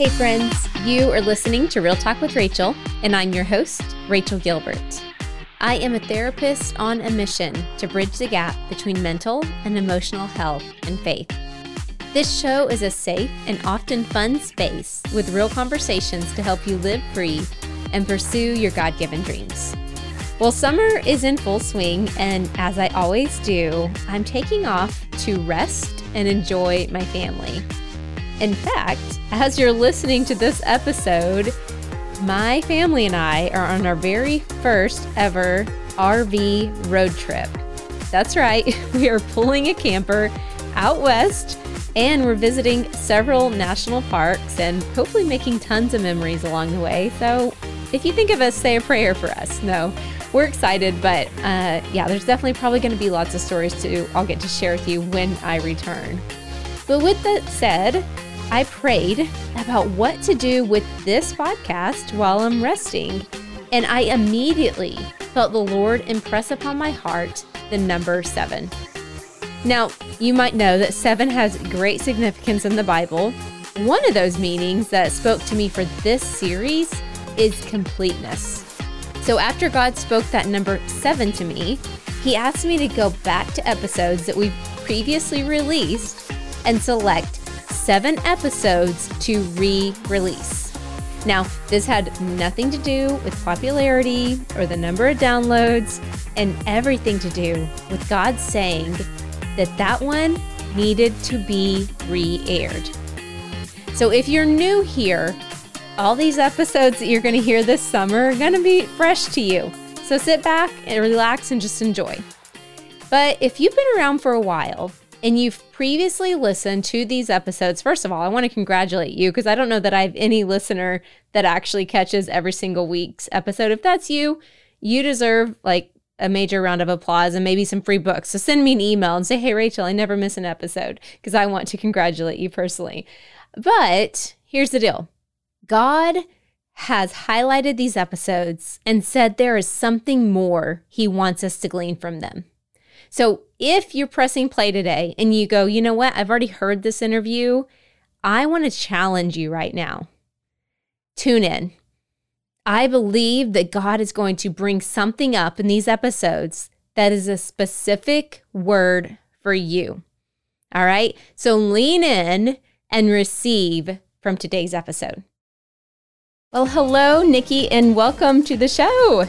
Hey, friends, you are listening to Real Talk with Rachel, and I'm your host, Rachel Gilbert. I am a therapist on a mission to bridge the gap between mental and emotional health and faith. This show is a safe and often fun space with real conversations to help you live free and pursue your God given dreams. Well, summer is in full swing, and as I always do, I'm taking off to rest and enjoy my family. In fact, as you're listening to this episode, my family and I are on our very first ever RV road trip. That's right, we are pulling a camper out west and we're visiting several national parks and hopefully making tons of memories along the way. So if you think of us, say a prayer for us. No, we're excited, but uh, yeah, there's definitely probably going to be lots of stories to I'll get to share with you when I return. But with that said, I prayed about what to do with this podcast while I'm resting, and I immediately felt the Lord impress upon my heart the number seven. Now, you might know that seven has great significance in the Bible. One of those meanings that spoke to me for this series is completeness. So, after God spoke that number seven to me, He asked me to go back to episodes that we've previously released and select seven episodes to re release. Now, this had nothing to do with popularity or the number of downloads, and everything to do with God saying that that one needed to be re aired. So, if you're new here, all these episodes that you're going to hear this summer are going to be fresh to you. So, sit back and relax and just enjoy. But if you've been around for a while, and you've previously listened to these episodes, first of all, I want to congratulate you because I don't know that I have any listener that actually catches every single week's episode. If that's you, you deserve like a major round of applause and maybe some free books. So send me an email and say, hey, Rachel, I never miss an episode because I want to congratulate you personally. But here's the deal God has highlighted these episodes and said there is something more he wants us to glean from them. So if you're pressing play today and you go, you know what, I've already heard this interview, I want to challenge you right now. Tune in. I believe that God is going to bring something up in these episodes that is a specific word for you. All right. So lean in and receive from today's episode. Well, hello, Nicki, and welcome to the show.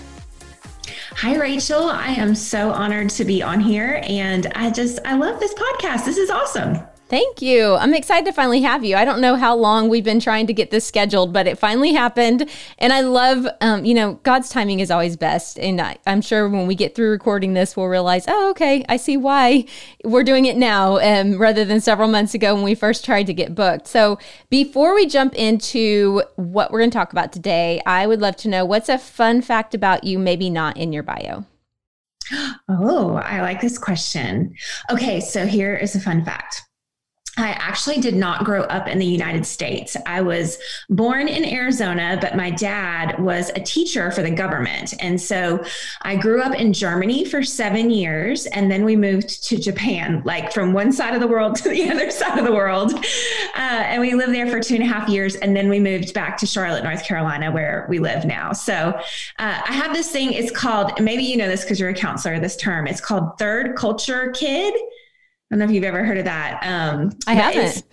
Hi, Rachel. I am so honored to be on here. And I just, I love this podcast. This is awesome. Thank you. I'm excited to finally have you. I don't know how long we've been trying to get this scheduled, but it finally happened. And I love, um, you know, God's timing is always best. And I, am sure when we get through recording this, we'll realize, oh, okay, I see why we're doing it now um, rather than several months ago when we first tried to get booked. So before we jump into what we're going to talk about today, I would love to know what's a fun fact about you, maybe not in your bio. Oh, I like this question. Okay, so here is a fun fact. I actually did not grow up in the United States. I was born in Arizona, but my dad was a teacher for the government. And so I grew up in Germany for seven years. And then we moved to Japan, like from one side of the world to the other side of the world. Uh, and we lived there for two and a half years. And then we moved back to Charlotte, North Carolina, where we live now. So uh, I have this thing, it's called, maybe you know this because you're a counselor, this term, it's called third culture kid. I don't know if you've ever heard of that. Um, I haven't.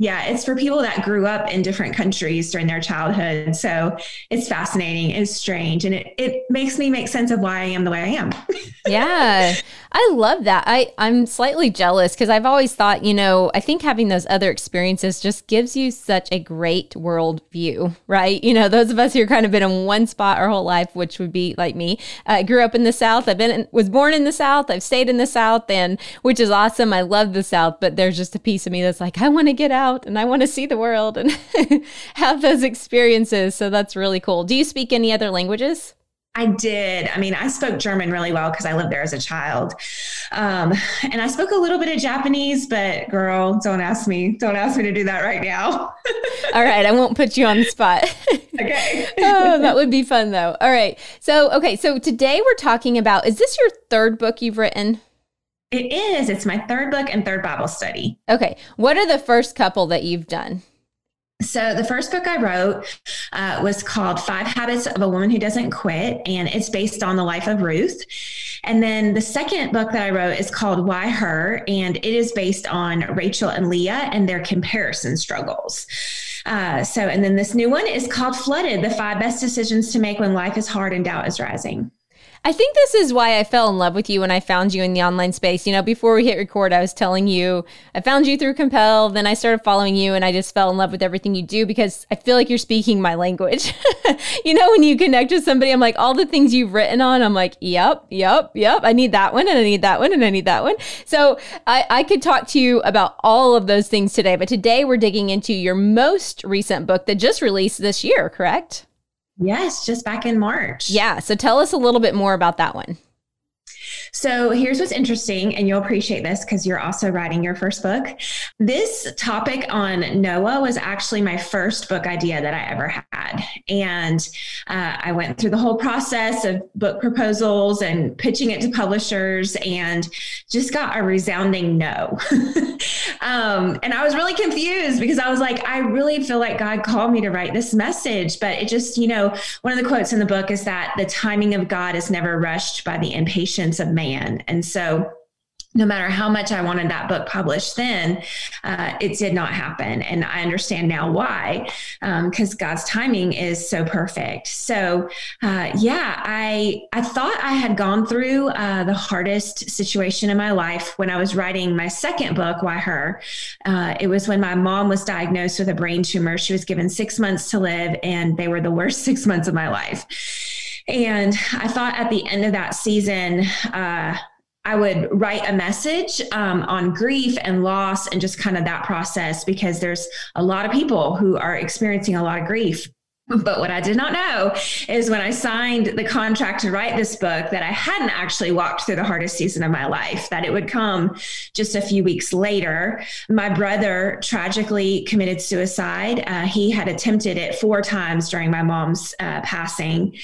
Yeah, it's for people that grew up in different countries during their childhood. So it's fascinating, it's strange, and it, it makes me make sense of why I am the way I am. yeah. I love that. I, I'm slightly jealous because I've always thought, you know, I think having those other experiences just gives you such a great world view, right? You know, those of us who are kind of been in one spot our whole life, which would be like me. I grew up in the South. I've been, in, was born in the South. I've stayed in the South, and which is awesome. I love the South, but there's just a piece of me that's like, I want to get out and I want to see the world and have those experiences. So that's really cool. Do you speak any other languages? I did. I mean, I spoke German really well because I lived there as a child. Um, and I spoke a little bit of Japanese, but girl, don't ask me. Don't ask me to do that right now. All right. I won't put you on the spot. okay. oh, that would be fun though. All right. So, okay. So today we're talking about is this your third book you've written? It is. It's my third book and third Bible study. Okay. What are the first couple that you've done? So, the first book I wrote uh, was called Five Habits of a Woman Who Doesn't Quit, and it's based on the life of Ruth. And then the second book that I wrote is called Why Her, and it is based on Rachel and Leah and their comparison struggles. Uh, so, and then this new one is called Flooded The Five Best Decisions to Make When Life is Hard and Doubt is Rising. I think this is why I fell in love with you when I found you in the online space. You know, before we hit record, I was telling you I found you through Compel, then I started following you and I just fell in love with everything you do because I feel like you're speaking my language. you know, when you connect with somebody, I'm like, all the things you've written on, I'm like, yep, yep, yep. I need that one and I need that one and I need that one. So I, I could talk to you about all of those things today, but today we're digging into your most recent book that just released this year, correct? Yes, just back in March. Yeah. So tell us a little bit more about that one. So here's what's interesting, and you'll appreciate this because you're also writing your first book. This topic on Noah was actually my first book idea that I ever had. And uh, I went through the whole process of book proposals and pitching it to publishers and just got a resounding no. um, and I was really confused because I was like, I really feel like God called me to write this message. But it just, you know, one of the quotes in the book is that the timing of God is never rushed by the impatience of man. And so no matter how much I wanted that book published then, uh, it did not happen. And I understand now why, because um, God's timing is so perfect. So, uh, yeah, I, I thought I had gone through uh, the hardest situation in my life when I was writing my second book, Why Her. Uh, it was when my mom was diagnosed with a brain tumor. She was given six months to live, and they were the worst six months of my life. And I thought at the end of that season, uh, I would write a message um, on grief and loss and just kind of that process because there's a lot of people who are experiencing a lot of grief but what I did not know is when I signed the contract to write this book that I hadn't actually walked through the hardest season of my life, that it would come just a few weeks later. My brother tragically committed suicide. Uh, he had attempted it four times during my mom's uh, passing.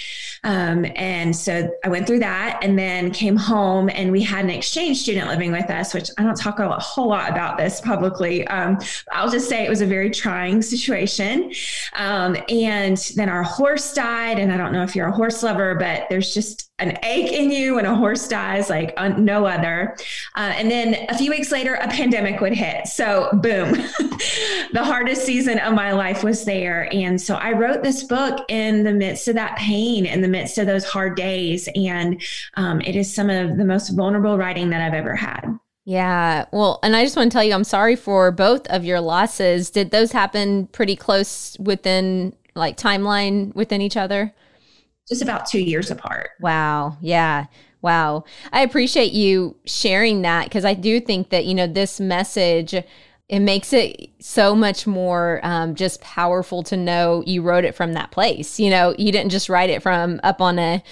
Um, and so I went through that and then came home and we had an exchange student living with us, which I don't talk a whole lot about this publicly. Um, I'll just say it was a very trying situation. Um, and and then our horse died. And I don't know if you're a horse lover, but there's just an ache in you when a horse dies, like no other. Uh, and then a few weeks later, a pandemic would hit. So, boom, the hardest season of my life was there. And so I wrote this book in the midst of that pain, in the midst of those hard days. And um, it is some of the most vulnerable writing that I've ever had. Yeah. Well, and I just want to tell you, I'm sorry for both of your losses. Did those happen pretty close within like timeline within each other? Just about two years apart. Wow. Yeah. Wow. I appreciate you sharing that because I do think that, you know, this message, it makes it so much more um, just powerful to know you wrote it from that place. You know, you didn't just write it from up on a,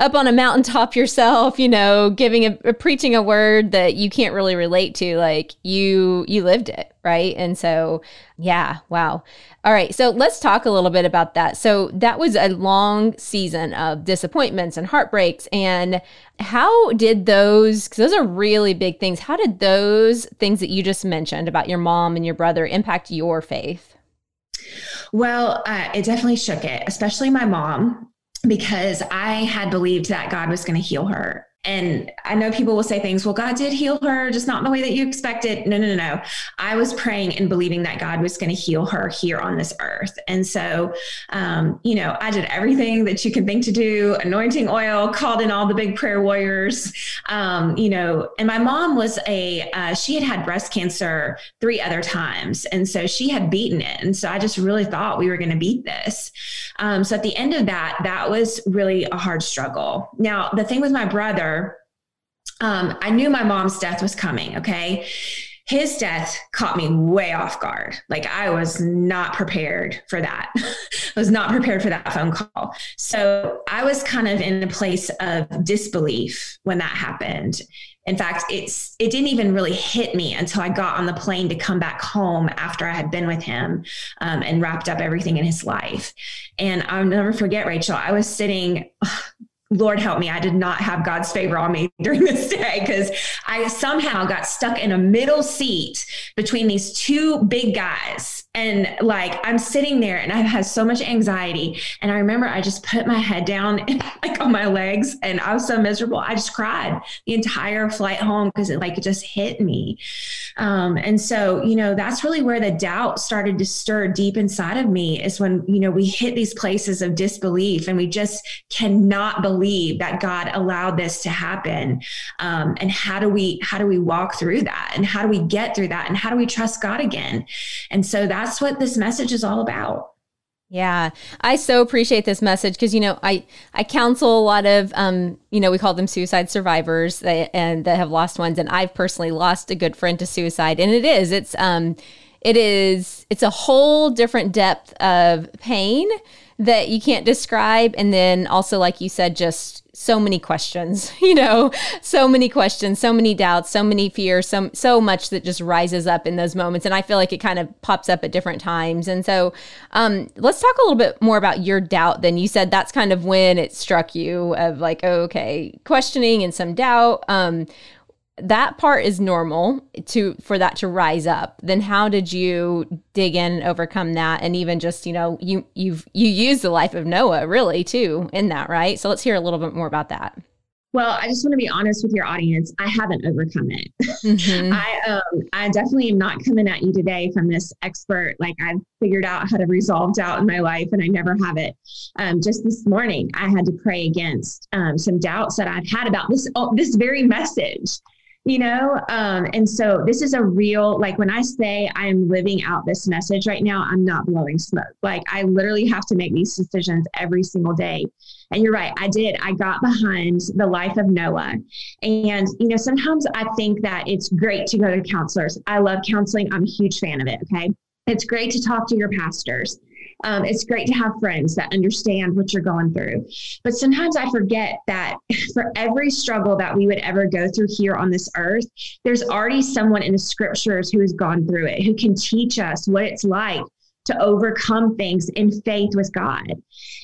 up on a mountaintop yourself, you know, giving a, a, preaching a word that you can't really relate to. Like you, you lived it, right? And so, yeah, wow. All right, so let's talk a little bit about that. So that was a long season of disappointments and heartbreaks, and how did those? Because those are really big things. How did those things that you just mentioned about your mom and your brother impact your faith? Well, uh, it definitely shook it, especially my mom because I had believed that God was going to heal her and I know people will say things, well, God did heal her, just not in the way that you expected. No, no, no, no. I was praying and believing that God was going to heal her here on this earth. And so, um, you know, I did everything that you can think to do anointing oil, called in all the big prayer warriors, um, you know, and my mom was a, uh, she had had breast cancer three other times. And so she had beaten it. And so I just really thought we were going to beat this. Um, so at the end of that, that was really a hard struggle. Now, the thing with my brother, um, I knew my mom's death was coming. Okay. His death caught me way off guard. Like I was not prepared for that. I was not prepared for that phone call. So I was kind of in a place of disbelief when that happened. In fact, it's it didn't even really hit me until I got on the plane to come back home after I had been with him um, and wrapped up everything in his life. And I'll never forget, Rachel. I was sitting Lord help me, I did not have God's favor on me during this day because I somehow got stuck in a middle seat between these two big guys. And like I'm sitting there and I've had so much anxiety. And I remember I just put my head down and, like on my legs and I was so miserable. I just cried the entire flight home because it like it just hit me. Um, and so, you know, that's really where the doubt started to stir deep inside of me is when, you know, we hit these places of disbelief and we just cannot believe believe that God allowed this to happen? Um, and how do we how do we walk through that? And how do we get through that? And how do we trust God again? And so that's what this message is all about. Yeah, I so appreciate this message because you know I I counsel a lot of um you know we call them suicide survivors that, and that have lost ones and I've personally lost a good friend to suicide and it is it's um it is it's a whole different depth of pain that you can't describe. And then also, like you said, just so many questions, you know, so many questions, so many doubts, so many fears, so, so much that just rises up in those moments. And I feel like it kind of pops up at different times. And so um, let's talk a little bit more about your doubt. Then you said that's kind of when it struck you of like, oh, okay, questioning and some doubt. Um, that part is normal to for that to rise up then how did you dig in and overcome that and even just you know you you've you use the life of noah really too in that right so let's hear a little bit more about that well, I just want to be honest with your audience. I haven't overcome it. Mm-hmm. I um I definitely am not coming at you today from this expert. Like I've figured out how to resolve doubt in my life, and I never have it. Um, just this morning, I had to pray against um, some doubts that I've had about this oh, this very message you know um, and so this is a real like when i say i'm living out this message right now i'm not blowing smoke. Like i literally have to make these decisions every single day. And you're right i did. I got behind the life of noah. And you know sometimes i think that it's great to go to counselors. I love counseling. I'm a huge fan of it okay? It's great to talk to your pastors um, it's great to have friends that understand what you're going through. But sometimes I forget that for every struggle that we would ever go through here on this earth, there's already someone in the scriptures who has gone through it, who can teach us what it's like to overcome things in faith with God.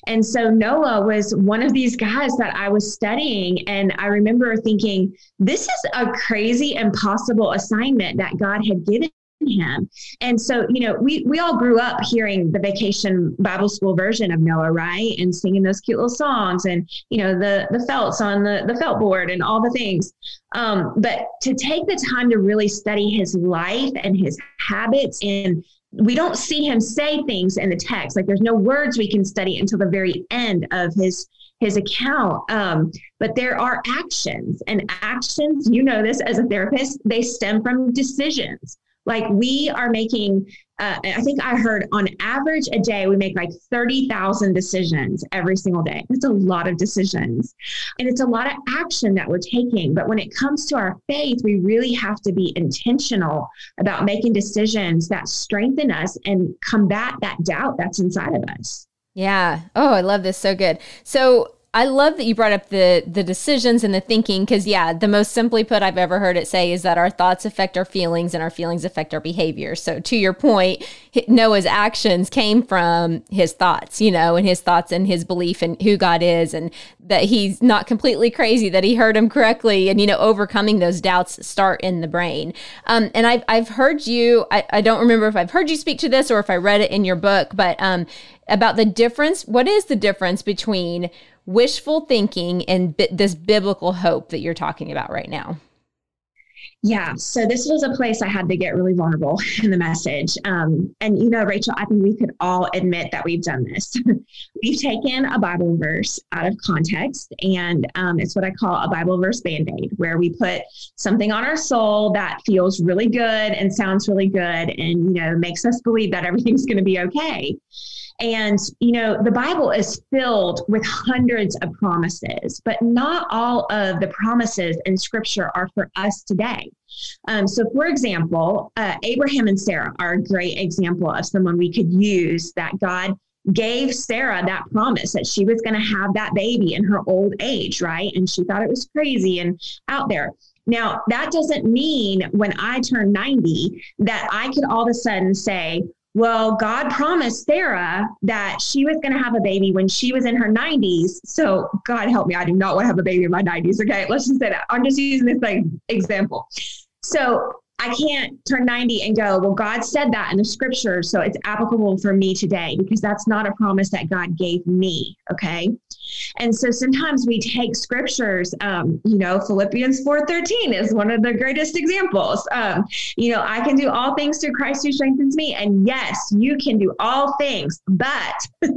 And so Noah was one of these guys that I was studying. And I remember thinking, this is a crazy, impossible assignment that God had given him. And so, you know, we we all grew up hearing the vacation Bible school version of Noah, right? And singing those cute little songs and, you know, the the felts on the, the felt board and all the things. Um, but to take the time to really study his life and his habits and we don't see him say things in the text like there's no words we can study until the very end of his his account um, but there are actions and actions you know this as a therapist they stem from decisions like we are making, uh, I think I heard on average a day, we make like 30,000 decisions every single day. That's a lot of decisions and it's a lot of action that we're taking. But when it comes to our faith, we really have to be intentional about making decisions that strengthen us and combat that doubt that's inside of us. Yeah. Oh, I love this. So good. So, I love that you brought up the the decisions and the thinking because yeah, the most simply put I've ever heard it say is that our thoughts affect our feelings and our feelings affect our behavior. So to your point, Noah's actions came from his thoughts, you know, and his thoughts and his belief in who God is and that he's not completely crazy, that he heard him correctly, and you know, overcoming those doubts start in the brain. Um, and I've I've heard you. I, I don't remember if I've heard you speak to this or if I read it in your book, but um, about the difference. What is the difference between wishful thinking and bi- this biblical hope that you're talking about right now? Yeah, so this was a place I had to get really vulnerable in the message. Um, and, you know, Rachel, I think we could all admit that we've done this. we've taken a Bible verse out of context, and um, it's what I call a Bible verse band aid, where we put something on our soul that feels really good and sounds really good and, you know, makes us believe that everything's going to be okay. And, you know, the Bible is filled with hundreds of promises, but not all of the promises in scripture are for us today. Um, so, for example, uh, Abraham and Sarah are a great example of someone we could use that God gave Sarah that promise that she was going to have that baby in her old age, right? And she thought it was crazy and out there. Now, that doesn't mean when I turn 90 that I could all of a sudden say, well, God promised Sarah that she was going to have a baby when she was in her 90s. So, God help me, I do not want to have a baby in my 90s. Okay, let's just say that. I'm just using this like example. So, I can't turn 90 and go, well, God said that in the scripture, so it's applicable for me today because that's not a promise that God gave me. Okay. And so sometimes we take scriptures, um, you know, Philippians 4:13 is one of the greatest examples. Um, you know, I can do all things through Christ who strengthens me. And yes, you can do all things, but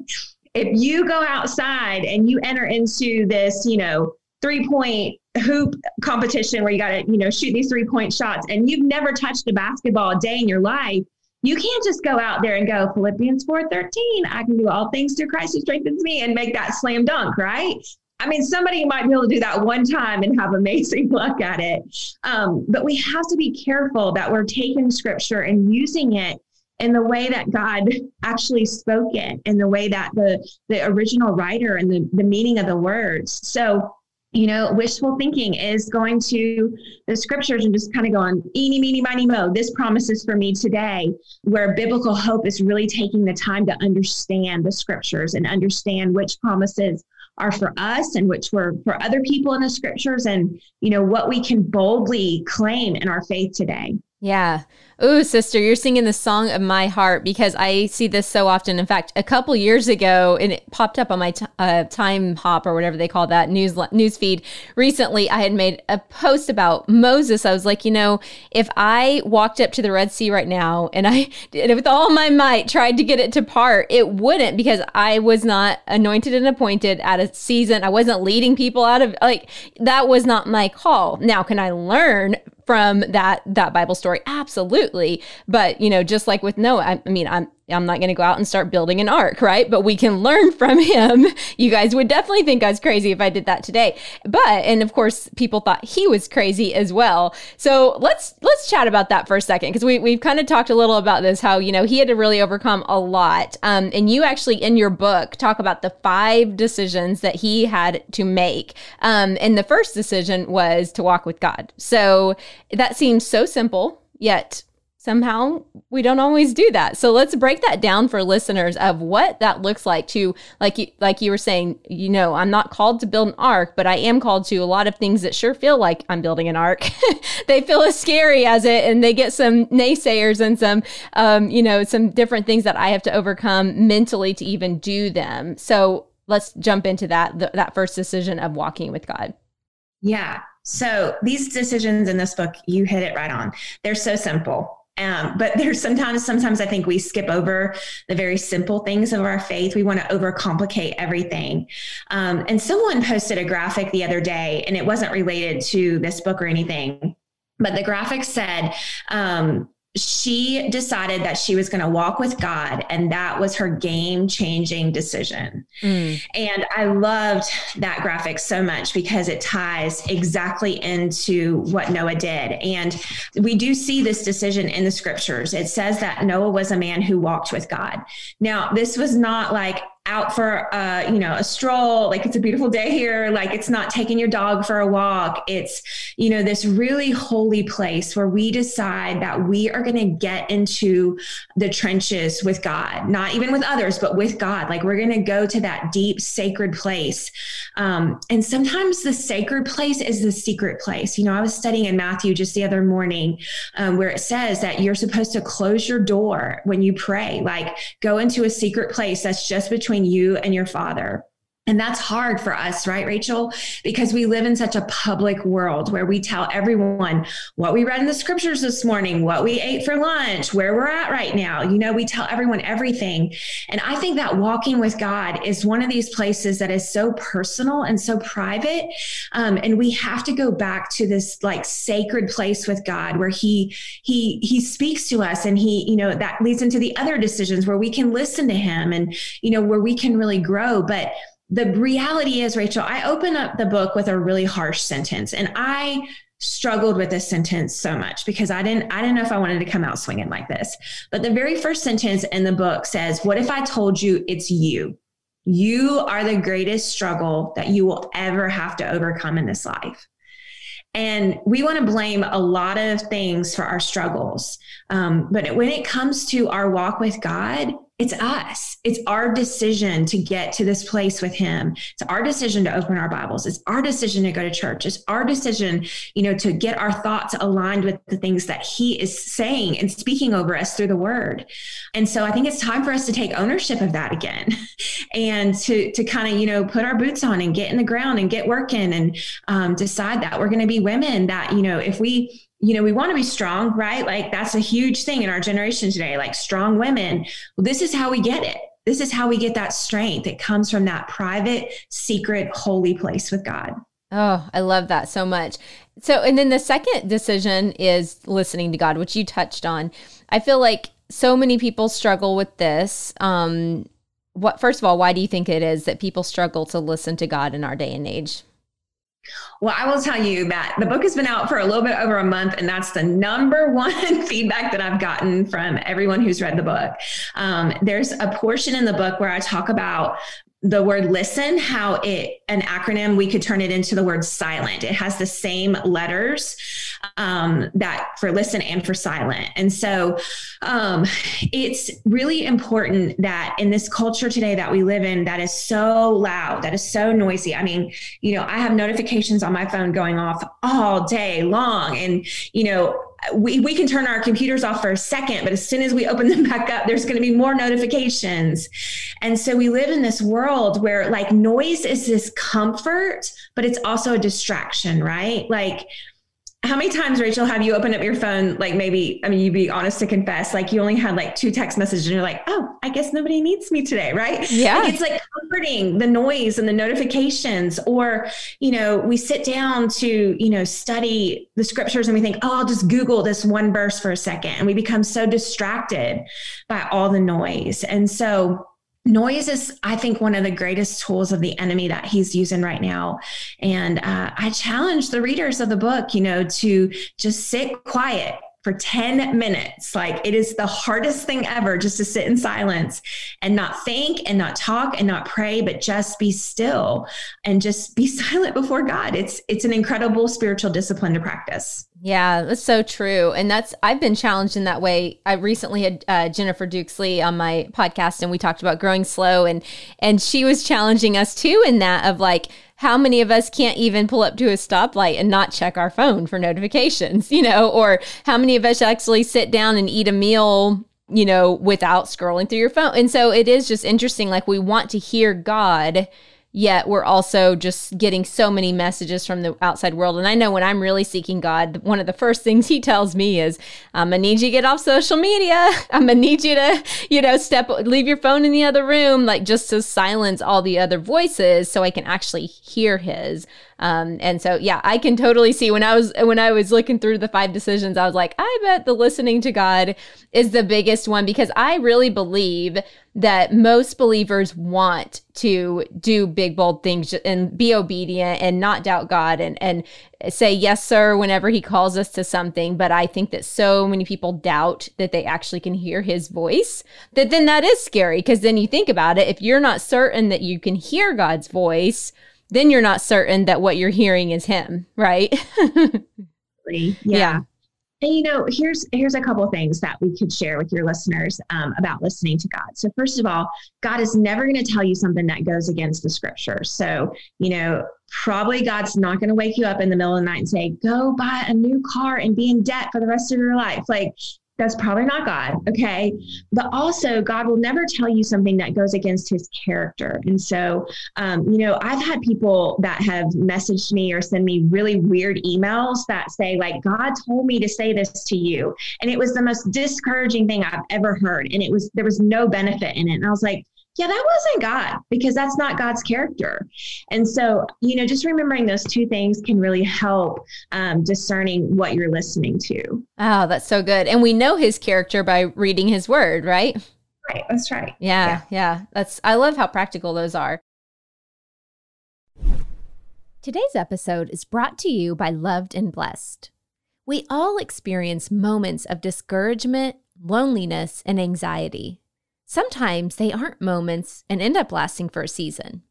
if you go outside and you enter into this, you know, three point hoop competition where you got to, you know, shoot these three point shots and you've never touched a basketball a day in your life, you can't just go out there and go Philippians 4:13, I can do all things through Christ who strengthens me and make that slam dunk, right? I mean, somebody might be able to do that one time and have amazing luck at it. Um, but we have to be careful that we're taking scripture and using it in the way that God actually spoke it, in the way that the the original writer and the, the meaning of the words. So you know, wishful thinking is going to the scriptures and just kind of going, eeny, meeny, miny, mo. This promises for me today, where biblical hope is really taking the time to understand the scriptures and understand which promises are for us and which were for other people in the scriptures and, you know, what we can boldly claim in our faith today. Yeah. Oh, sister, you're singing the song of my heart because I see this so often. In fact, a couple years ago, and it popped up on my t- uh, Timehop or whatever they call that news news feed. Recently, I had made a post about Moses. I was like, you know, if I walked up to the Red Sea right now and I did with all my might tried to get it to part, it wouldn't because I was not anointed and appointed at a season. I wasn't leading people out of like that was not my call. Now, can I learn from that that Bible story? Absolutely. But, you know, just like with Noah, I, I mean, I'm I'm not going to go out and start building an ark, right? But we can learn from him. You guys would definitely think I was crazy if I did that today. But and of course, people thought he was crazy as well. So let's let's chat about that for a second because we we've kind of talked a little about this how you know he had to really overcome a lot. Um, and you actually in your book talk about the five decisions that he had to make. Um, and the first decision was to walk with God. So that seems so simple yet somehow we don't always do that. So let's break that down for listeners of what that looks like to like you like you were saying, you know, I'm not called to build an ark, but I am called to a lot of things that sure feel like I'm building an ark. they feel as scary as it and they get some naysayers and some um, you know, some different things that I have to overcome mentally to even do them. So let's jump into that th- that first decision of walking with God. Yeah. So these decisions in this book, you hit it right on. They're so simple um, but there's sometimes, sometimes I think we skip over the very simple things of our faith. We want to overcomplicate everything. Um, and someone posted a graphic the other day, and it wasn't related to this book or anything, but the graphic said, um, she decided that she was going to walk with God, and that was her game changing decision. Mm. And I loved that graphic so much because it ties exactly into what Noah did. And we do see this decision in the scriptures. It says that Noah was a man who walked with God. Now, this was not like, out for uh, you know a stroll like it's a beautiful day here like it's not taking your dog for a walk. It's you know this really holy place where we decide that we are going to get into the trenches with god not even with others but with god. Like we're going to go to that deep sacred place. Um, and sometimes the sacred place is the secret place. You know i was studying in matthew just the other morning um, where it says that you're supposed to close your door when you pray. Like go into a secret place that's just between between you and your father. And that's hard for us, right, Rachel? Because we live in such a public world where we tell everyone what we read in the scriptures this morning, what we ate for lunch, where we're at right now. You know, we tell everyone everything. And I think that walking with God is one of these places that is so personal and so private. Um, and we have to go back to this like sacred place with God where He He He speaks to us and He, you know, that leads into the other decisions where we can listen to Him and, you know, where we can really grow. But the reality is, Rachel, I open up the book with a really harsh sentence, and I struggled with this sentence so much because I didn't I didn't know if I wanted to come out swinging like this. But the very first sentence in the book says, "What if I told you it's you? You are the greatest struggle that you will ever have to overcome in this life." And we want to blame a lot of things for our struggles. Um, but when it comes to our walk with God, it's us. It's our decision to get to this place with him. It's our decision to open our Bibles. It's our decision to go to church. It's our decision, you know, to get our thoughts aligned with the things that he is saying and speaking over us through the word. And so I think it's time for us to take ownership of that again and to, to kind of, you know, put our boots on and get in the ground and get working and um, decide that we're going to be women that, you know, if we you know, we want to be strong, right? Like that's a huge thing in our generation today, like strong women. Well, this is how we get it. This is how we get that strength. It comes from that private, secret, holy place with God. Oh, I love that so much. So, and then the second decision is listening to God, which you touched on. I feel like so many people struggle with this. Um, what, first of all, why do you think it is that people struggle to listen to God in our day and age? Well, I will tell you that the book has been out for a little bit over a month, and that's the number one feedback that I've gotten from everyone who's read the book. Um, there's a portion in the book where I talk about the word listen, how it, an acronym, we could turn it into the word silent. It has the same letters um, that for listen and for silent. And so um, it's really important that in this culture today that we live in, that is so loud, that is so noisy. I mean, you know, I have notifications on my phone going off all day long. And, you know, we, we can turn our computers off for a second, but as soon as we open them back up, there's going to be more notifications. And so we live in this world where like noise is this comfort, but it's also a distraction, right? Like how many times, Rachel, have you opened up your phone? Like maybe, I mean, you'd be honest to confess, like you only had like two text messages and you're like, oh, I guess nobody needs me today, right? Yeah. Like it's like comforting the noise and the notifications. Or, you know, we sit down to, you know, study the scriptures and we think, oh, I'll just Google this one verse for a second. And we become so distracted by all the noise. And so, noise is i think one of the greatest tools of the enemy that he's using right now. And uh, i challenge the readers of the book you know to just sit quiet for 10 minutes. Like it is the hardest thing ever just to sit in silence and not think and not talk and not pray, but just be still and just be silent before God. It's it's an incredible spiritual discipline to practice. Yeah, that's so true. And that's, I've been challenged in that way. I recently had uh, Jennifer Dukes Lee on my podcast and we talked about growing slow and, and she was challenging us too in that of like, how many of us can't even pull up to a stoplight and not check our phone for notifications, you know, or how many of us actually sit down and eat a meal you know, without scrolling through your phone. And so it is just interesting. Like we want to hear God yet we're also just getting so many messages from the outside world. And I know when I'm really seeking God, one of the first things He tells me is, "I'm gonna need you to get off social media. I'm gonna need you to, you know, step, leave your phone in the other room, like just to silence all the other voices, so I can actually hear His." Um, and so, yeah, I can totally see when I was when I was looking through the five decisions, I was like, I bet the listening to God is the biggest one because I really believe that most believers want to do big bold things and be obedient and not doubt God and and say yes sir whenever he calls us to something. But I think that so many people doubt that they actually can hear his voice that then that is scary because then you think about it. If you're not certain that you can hear God's voice then you're not certain that what you're hearing is him, right? yeah. yeah. And you know, here's here's a couple things that we could share with your listeners um, about listening to God. So first of all, God is never going to tell you something that goes against the scripture. So you know, probably God's not going to wake you up in the middle of the night and say, "Go buy a new car and be in debt for the rest of your life." Like that's probably not God. Okay. But also, God will never tell you something that goes against his character. And so, um, you know, I've had people that have messaged me or send me really weird emails that say, like, God told me to say this to you. And it was the most discouraging thing I've ever heard. And it was, there was no benefit in it. And I was like, yeah, that wasn't God because that's not God's character. And so, you know, just remembering those two things can really help um, discerning what you're listening to. Oh, that's so good. And we know his character by reading his word, right? Right. That's right. Yeah, yeah. Yeah. That's, I love how practical those are. Today's episode is brought to you by Loved and Blessed. We all experience moments of discouragement, loneliness, and anxiety. Sometimes they aren't moments and end up lasting for a season.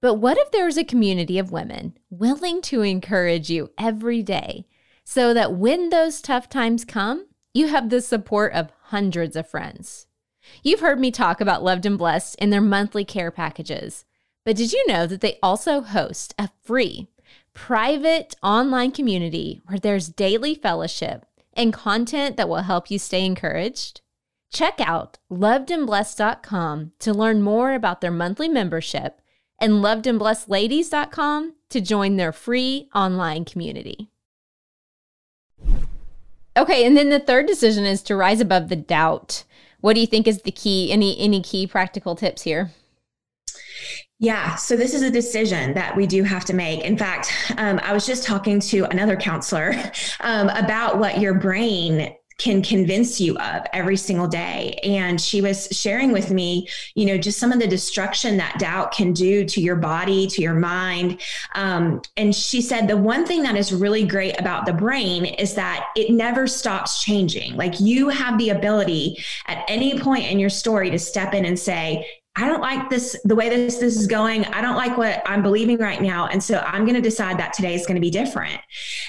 But what if there is a community of women willing to encourage you every day so that when those tough times come, you have the support of hundreds of friends? You've heard me talk about Loved and Blessed in their monthly care packages, but did you know that they also host a free, private online community where there's daily fellowship and content that will help you stay encouraged? Check out lovedandblessed.com to learn more about their monthly membership and lovedandblessedladies.com to join their free online community. Okay, and then the third decision is to rise above the doubt. What do you think is the key? Any any key practical tips here? Yeah, so this is a decision that we do have to make. In fact, um, I was just talking to another counselor um, about what your brain can convince you of every single day. And she was sharing with me, you know, just some of the destruction that doubt can do to your body, to your mind. Um, and she said the one thing that is really great about the brain is that it never stops changing. Like you have the ability at any point in your story to step in and say, I don't like this, the way this, this is going. I don't like what I'm believing right now. And so I'm going to decide that today is going to be different.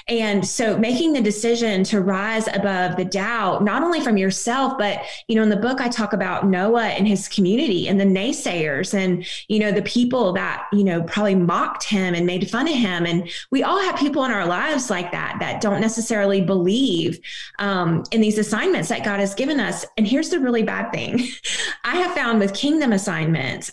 And so making the decision to rise above the doubt, not only from yourself, but, you know, in the book, I talk about Noah and his community and the naysayers and, you know, the people that, you know, probably mocked him and made fun of him. And we all have people in our lives like that, that don't necessarily believe um, in these assignments that God has given us. And here's the really bad thing I have found with kingdom assignments,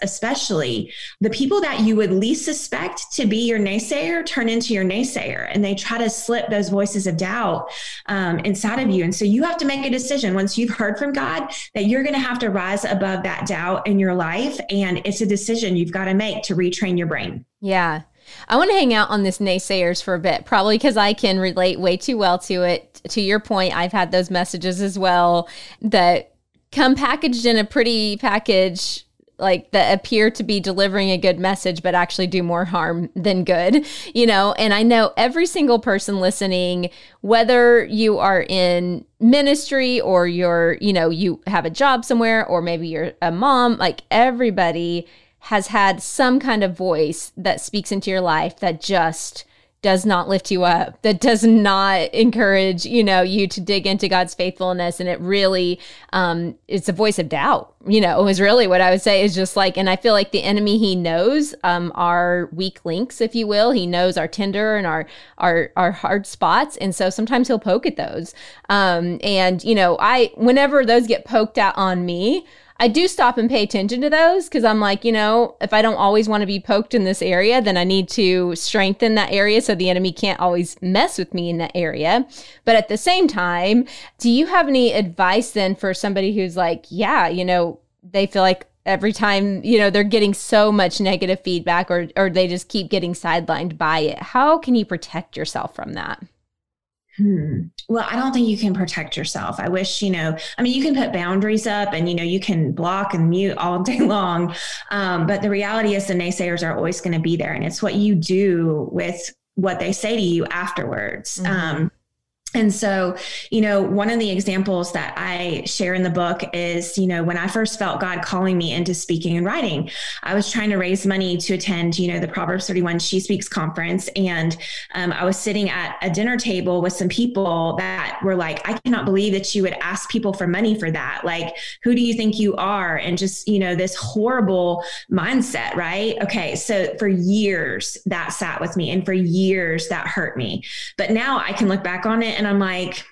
especially the people that you would least suspect to be your naysayer turn into your naysayer and they try to slip those voices of doubt um, inside of you. And so you have to make a decision once you've heard from God that you're going to have to rise above that doubt in your life. And it's a decision you've got to make to retrain your brain. Yeah. I want to hang out on this naysayers for a bit, probably because I can relate way too well to it. To your point, I've had those messages as well that come packaged in a pretty package like that appear to be delivering a good message but actually do more harm than good you know? And i know every single person listening whether you are in ministry or you're you know you have a job somewhere or maybe you're a mom like everybody has had some kind of voice that speaks into your life that just does not lift you up, that does not encourage, you know, you to dig into God's faithfulness. And it really, um, it's a voice of doubt, you know, is really what I would say is just like, and I feel like the enemy, he knows, um, our weak links, if you will. He knows our tender and our, our, our hard spots. And so sometimes he'll poke at those. Um, and, you know, I, whenever those get poked out on me, I do stop and pay attention to those because I'm like, you know, if I don't always want to be poked in this area, then I need to strengthen that area so the enemy can't always mess with me in that area. But at the same time, do you have any advice then for somebody who's like, yeah, you know, they feel like every time you know they're getting so much negative feedback or or they just keep getting sidelined by it how can you protect yourself from that Hmm. Well, I don't think you can protect yourself. I wish, you know, I mean, you can put boundaries up and, you know, you can block and mute all day long. Um, but the reality is the naysayers are always going to be there. And it's what you do with what they say to you afterwards. Mm-hmm. Um, and so, you know, one of the examples that I share in the book is, you know, when I first felt God calling me into speaking and writing, I was trying to raise money to attend, you know, the Proverbs 31 She Speaks conference. And um, I was sitting at a dinner table with some people that were like, I cannot believe that you would ask people for money for that. Like, who do you think you are? And just, you know, this horrible mindset, right? Okay. So for years that sat with me and for years that hurt me. But now I can look back on it and I'm like,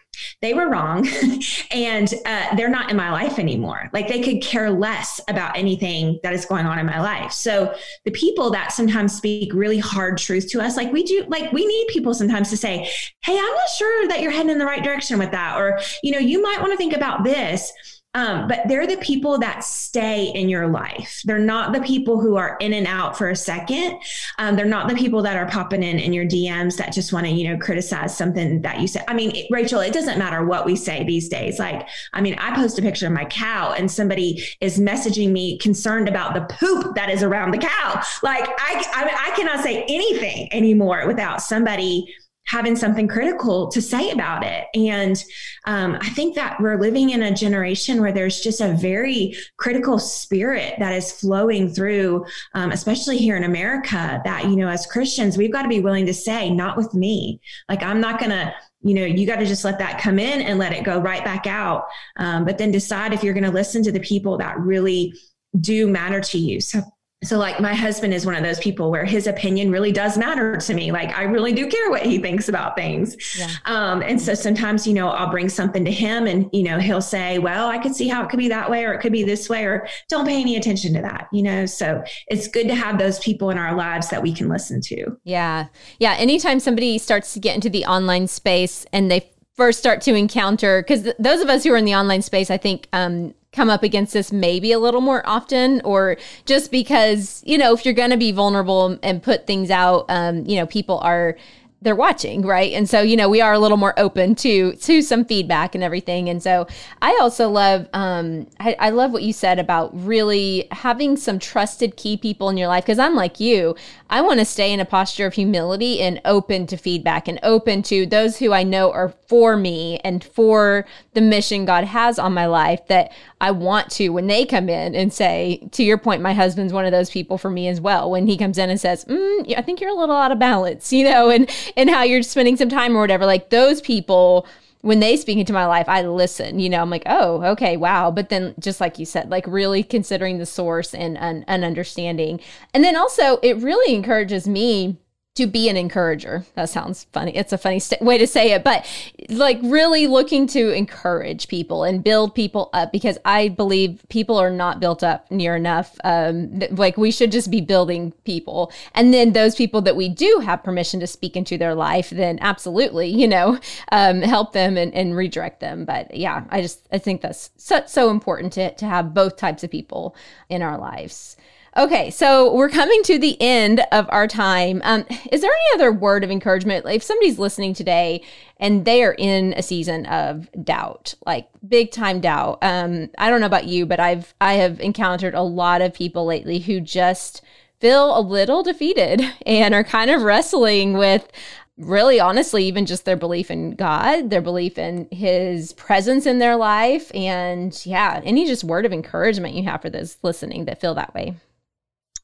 they were wrong and uh, they're not in my life anymore. Like they could care less about anything that is going on in my life. So the people that sometimes speak really hard truth to us, like we do, like we need people sometimes to say, Hey, I'm not sure that you're heading in the right direction with that. Or, you know, you might want to think about this um, but they're the people that stay in your life. They're not the people who are in and out for a second. Um, they're not the people that are popping in in your DMs that just want to, you know, criticize something that you said. I mean, Rachel, it doesn't matter what we say these days. Like, I mean, I post a picture of my cow and somebody is messaging me concerned about the poop that is around the cow. Like, I, I, I cannot say anything anymore without somebody having something critical to say about it. And um, I think that we're living in a generation where there's just a very critical spirit that is flowing through, um, especially here in America, that, you know, as Christians, we've got to be willing to say, not with me. Like, I'm not going to you know you got to just let that come in and let it go right back out um, but then decide if you're going to listen to the people that really do matter to you so so like my husband is one of those people where his opinion really does matter to me. Like i really do care what he thinks about things. Yeah. um, and so sometimes you know i'll bring something to him and you know he'll say well i could see how it could be that way or it could be this way or don't pay any attention to that you know? So it's good to have those people in our lives that we can listen to. Yeah. Yeah. Anytime somebody starts to get into the online space and they first start to encounter because th- those of us who are in the online space i think um, come up against this maybe a little more often or just because you know if you're going to be vulnerable and put things out um, you know people are they're watching right? And so you know we are a little more open to to some feedback and everything. And so i also love um i, I love what you said about really having some trusted key people in your life. Because i'm like you i want to stay in a posture of humility and open to feedback and open to those who i know are for me and for the mission god has on my life that i want to when they come in and say to your point my husband's one of those people for me as well. When he comes in and says mm, i think you're a little out of balance you know and and how you're spending some time or whatever. Like those people, when they speak into my life, I listen, you know, I'm like, oh, okay, wow. But then just like you said, like really considering the source and, and understanding. And then also it really encourages me to be an encourager. That sounds funny. It's a funny st- way to say it, but like really looking to encourage people and build people up because I believe people are not built up near enough. Um, th- like we should just be building people. And then those people that we do have permission to speak into their life, then absolutely, you know, um, help them and, and redirect them. But yeah, I just, I think that's so, so important to, to have both types of people in our lives. Okay, so we're coming to the end of our time. Um, is there any other word of encouragement? If somebody's listening today and they are in a season of doubt, like big time doubt, um, I don't know about you, but I've I have encountered a lot of people lately who just feel a little defeated and are kind of wrestling with really honestly even just their belief in God, their belief in his presence in their life and yeah, any just word of encouragement you have for those listening that feel that way.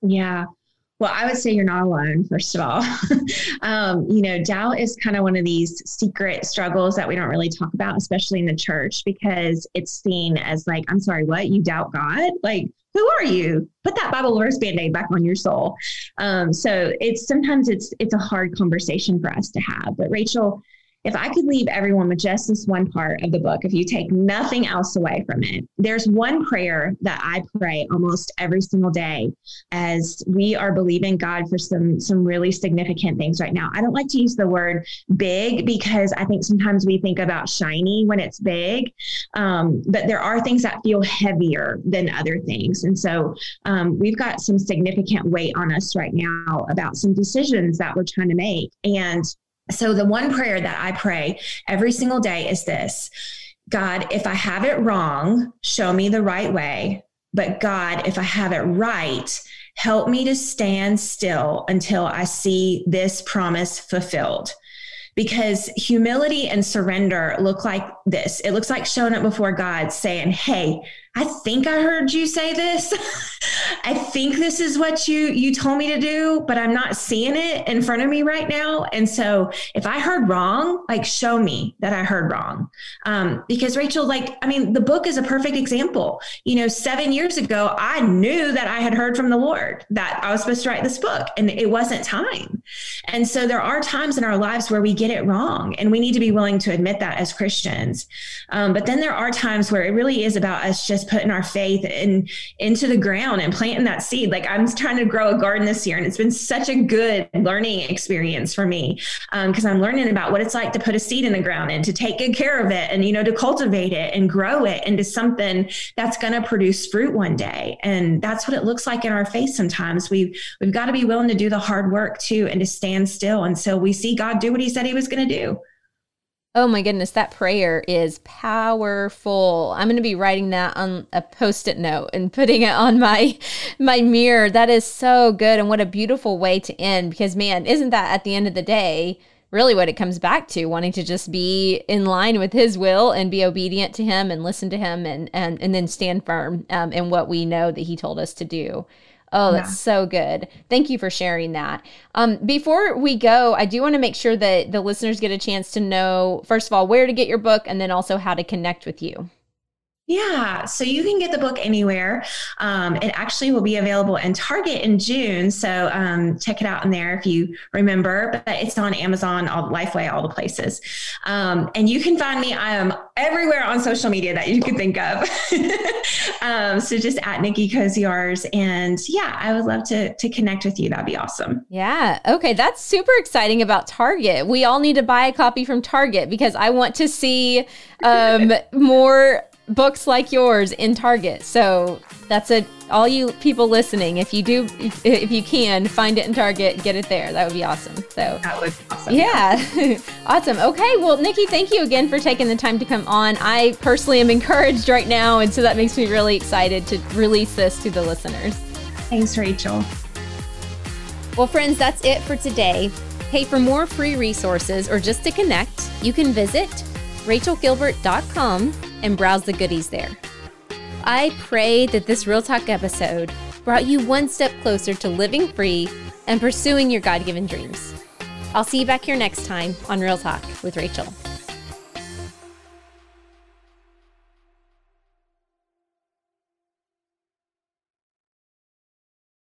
Yeah. Well, I would say you're not alone, first of all. um, you know, doubt is kind of one of these secret struggles that we don't really talk about, especially in the church, because it's seen as like, I'm sorry, what? You doubt God? Like, who are you? Put that Bible verse band-aid back on your soul. Um, so it's sometimes it's it's a hard conversation for us to have. But Rachel, if I could leave everyone with just this one part of the book, if you take nothing else away from it, there's one prayer that I pray almost every single day as we are believing God for some some really significant things right now. I don't like to use the word big because I think sometimes we think about shiny when it's big, um, but there are things that feel heavier than other things, and so um, we've got some significant weight on us right now about some decisions that we're trying to make, and so, the one prayer that I pray every single day is this God, if I have it wrong, show me the right way. But God, if I have it right, help me to stand still until I see this promise fulfilled. Because humility and surrender look like this it looks like showing up before God saying, Hey, I think I heard you say this. I think this is what you you told me to do, but I'm not seeing it in front of me right now. And so, if I heard wrong, like show me that I heard wrong. Um, because Rachel, like, I mean, the book is a perfect example. You know, seven years ago, I knew that I had heard from the Lord that I was supposed to write this book, and it wasn't time. And so, there are times in our lives where we get it wrong, and we need to be willing to admit that as Christians. Um, but then there are times where it really is about us just putting our faith in into the ground and planting that seed. Like I'm trying to grow a garden this year, and it's been such a good learning experience for me because um, I'm learning about what it's like to put a seed in the ground and to take good care of it, and you know to cultivate it and grow it into something that's going to produce fruit one day. And that's what it looks like in our faith. Sometimes we we've got to be willing to do the hard work too, and to stand still until we see God do what He said He was going to do. Oh my goodness, that prayer is powerful. I'm going to be writing that on a post-it note and putting it on my my mirror. That is so good and what a beautiful way to end because man, isn't that at the end of the day really what it comes back to wanting to just be in line with his will and be obedient to him and listen to him and and, and then stand firm um, in what we know that he told us to do Oh, that's yeah. so good. Thank you for sharing that. Um, before we go, I do want to make sure that the listeners get a chance to know, first of all, where to get your book and then also how to connect with you. Yeah, so you can get the book anywhere. Um, it actually will be available in Target in June. So um, check it out in there if you remember. But it's on Amazon, all Lifeway, all the places. Um, and you can find me. I am everywhere on social media that you could think of. Um, so just at Nicki Koziarz. And yeah, I would love to to connect with you. That'd be awesome. Yeah. Okay, that's super exciting about Target. We all need to buy a copy from Target because I want to see um, more books like yours in Target. So that's a all you people listening. If you do, if, if you can find it in Target, get it there. That would be awesome. So that would awesome. Yeah, awesome. Okay, well, Nicki, thank you again for taking the time to come on. I personally am encouraged right now, and so that makes me really excited to release this to the listeners. Thanks, Rachel. Well, friends, that's it for today. Hey, for more free resources or just to connect, you can visit rachelgilbert.com and browse the goodies there. I pray that this Real Talk episode brought you one step closer to living free and pursuing your God given dreams. I'll see you back here next time on Real Talk with Rachel.